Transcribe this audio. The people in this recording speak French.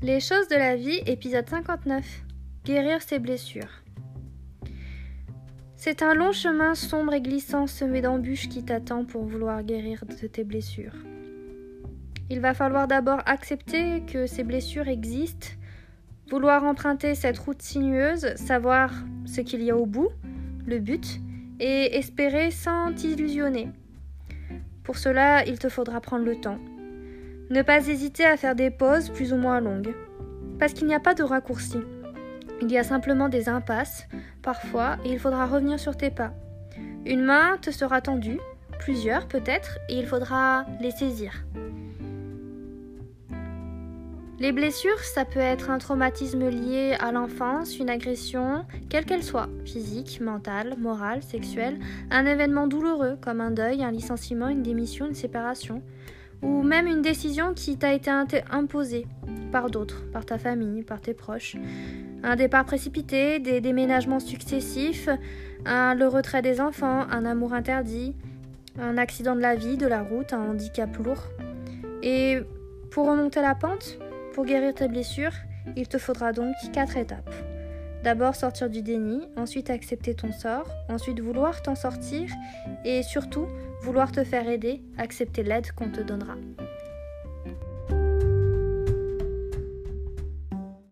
Les choses de la vie, épisode 59. Guérir ses blessures. C'est un long chemin sombre et glissant semé d'embûches qui t'attend pour vouloir guérir de tes blessures. Il va falloir d'abord accepter que ces blessures existent, vouloir emprunter cette route sinueuse, savoir ce qu'il y a au bout, le but, et espérer sans t'illusionner. Pour cela, il te faudra prendre le temps. Ne pas hésiter à faire des pauses plus ou moins longues. Parce qu'il n'y a pas de raccourci. Il y a simplement des impasses, parfois, et il faudra revenir sur tes pas. Une main te sera tendue, plusieurs peut-être, et il faudra les saisir. Les blessures, ça peut être un traumatisme lié à l'enfance, une agression, quelle qu'elle soit, physique, mentale, morale, sexuelle, un événement douloureux comme un deuil, un licenciement, une démission, une séparation, ou même une décision qui t'a été imposée par d'autres, par ta famille, par tes proches. Un départ précipité, des déménagements successifs, le retrait des enfants, un amour interdit, un accident de la vie, de la route, un handicap lourd. Et pour remonter la pente, pour guérir tes blessures, il te faudra donc quatre étapes. D'abord sortir du déni, ensuite accepter ton sort, ensuite vouloir t'en sortir et surtout vouloir te faire aider, accepter l'aide qu'on te donnera.